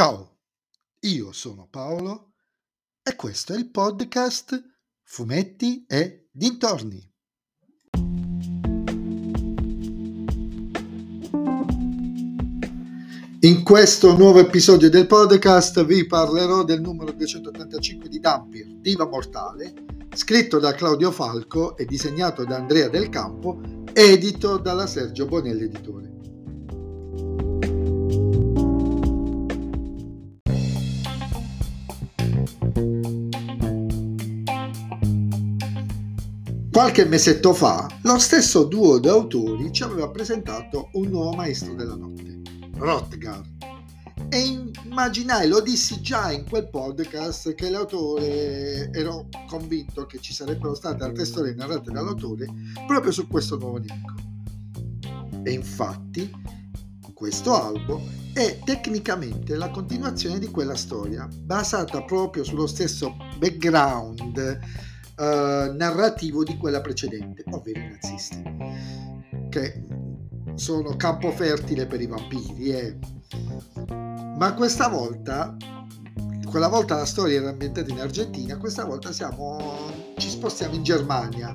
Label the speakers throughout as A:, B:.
A: Ciao, io sono Paolo e questo è il podcast Fumetti e Dintorni. In questo nuovo episodio del podcast vi parlerò del numero 285 di Dampir, Diva Mortale, scritto da Claudio Falco e disegnato da Andrea Del Campo, edito dalla Sergio Bonelli Editore. Qualche mesetto fa, lo stesso duo di autori ci aveva presentato un nuovo maestro della notte, Rotgar. E immaginai, lo dissi già in quel podcast, che l'autore, ero convinto che ci sarebbero state altre storie narrate dall'autore proprio su questo nuovo nemico. E infatti, questo albo è tecnicamente la continuazione di quella storia, basata proprio sullo stesso background eh, narrativo di quella precedente, ovvero i nazisti, che sono campo fertile per i vampiri. Eh. Ma questa volta, quella volta la storia era ambientata in Argentina, questa volta siamo, ci spostiamo in Germania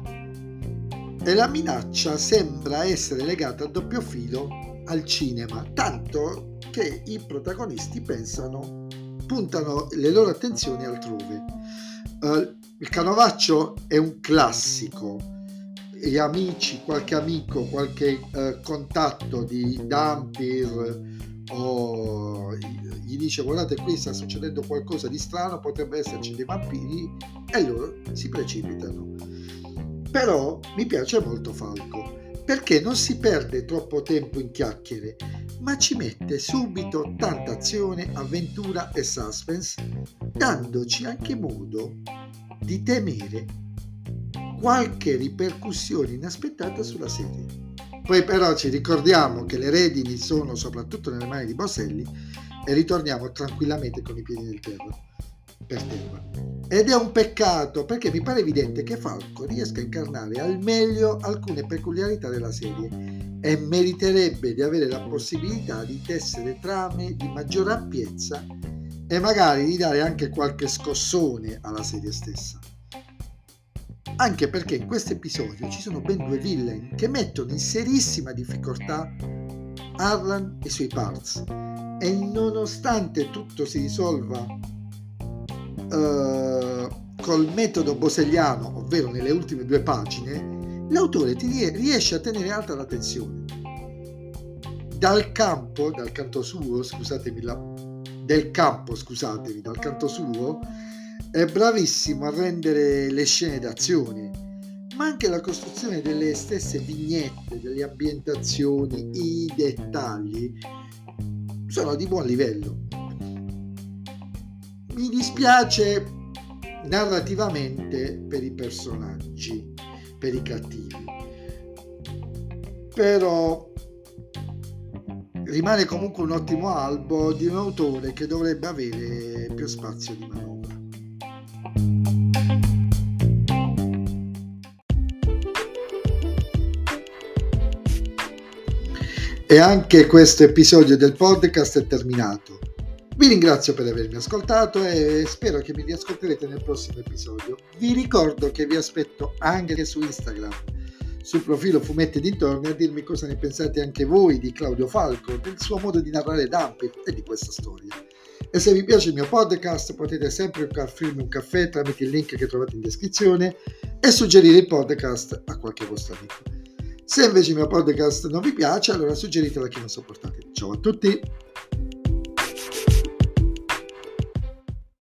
A: e la minaccia sembra essere legata a doppio filo al cinema, tanto che i protagonisti pensano, puntano le loro attenzioni altrove. Uh, il canovaccio è un classico. Gli amici, qualche amico, qualche eh, contatto di Dampir o gli dice guardate qui sta succedendo qualcosa di strano, potrebbe esserci dei vampiri e loro si precipitano. Però mi piace molto Falco perché non si perde troppo tempo in chiacchiere, ma ci mette subito tanta azione, avventura e suspense, dandoci anche modo di temere qualche ripercussione inaspettata sulla serie. Poi però ci ricordiamo che le redini sono soprattutto nelle mani di Boselli e ritorniamo tranquillamente con i piedi nel terra, per terra. Ed è un peccato perché mi pare evidente che Falco riesca a incarnare al meglio alcune peculiarità della serie e meriterebbe di avere la possibilità di tessere trame di maggior ampiezza e magari di dare anche qualche scossone alla serie stessa. Anche perché in questo episodio ci sono ben due villain che mettono in serissima difficoltà Arlan e i suoi parts e nonostante tutto si risolva uh, col metodo boselliano, ovvero nelle ultime due pagine, l'autore ti riesce a tenere alta la tensione. Dal campo, dal canto suo, scusatemi la del campo, scusatemi, dal canto suo, è bravissimo a rendere le scene d'azione, ma anche la costruzione delle stesse vignette, delle ambientazioni, i dettagli sono di buon livello. Mi dispiace narrativamente per i personaggi, per i cattivi, però rimane comunque un ottimo albo di un autore che dovrebbe avere più spazio di manovra. E anche questo episodio del podcast è terminato. Vi ringrazio per avermi ascoltato e spero che mi riascolterete nel prossimo episodio. Vi ricordo che vi aspetto anche su Instagram sul profilo Fumetti Dintorni a dirmi cosa ne pensate anche voi di Claudio Falco, del suo modo di narrare Dumpy e di questa storia. E se vi piace il mio podcast potete sempre offrirmi un caffè tramite il link che trovate in descrizione e suggerire il podcast a qualche vostro amico. Se invece il mio podcast non vi piace, allora suggeritelo a chi non sopportate. Ciao a tutti!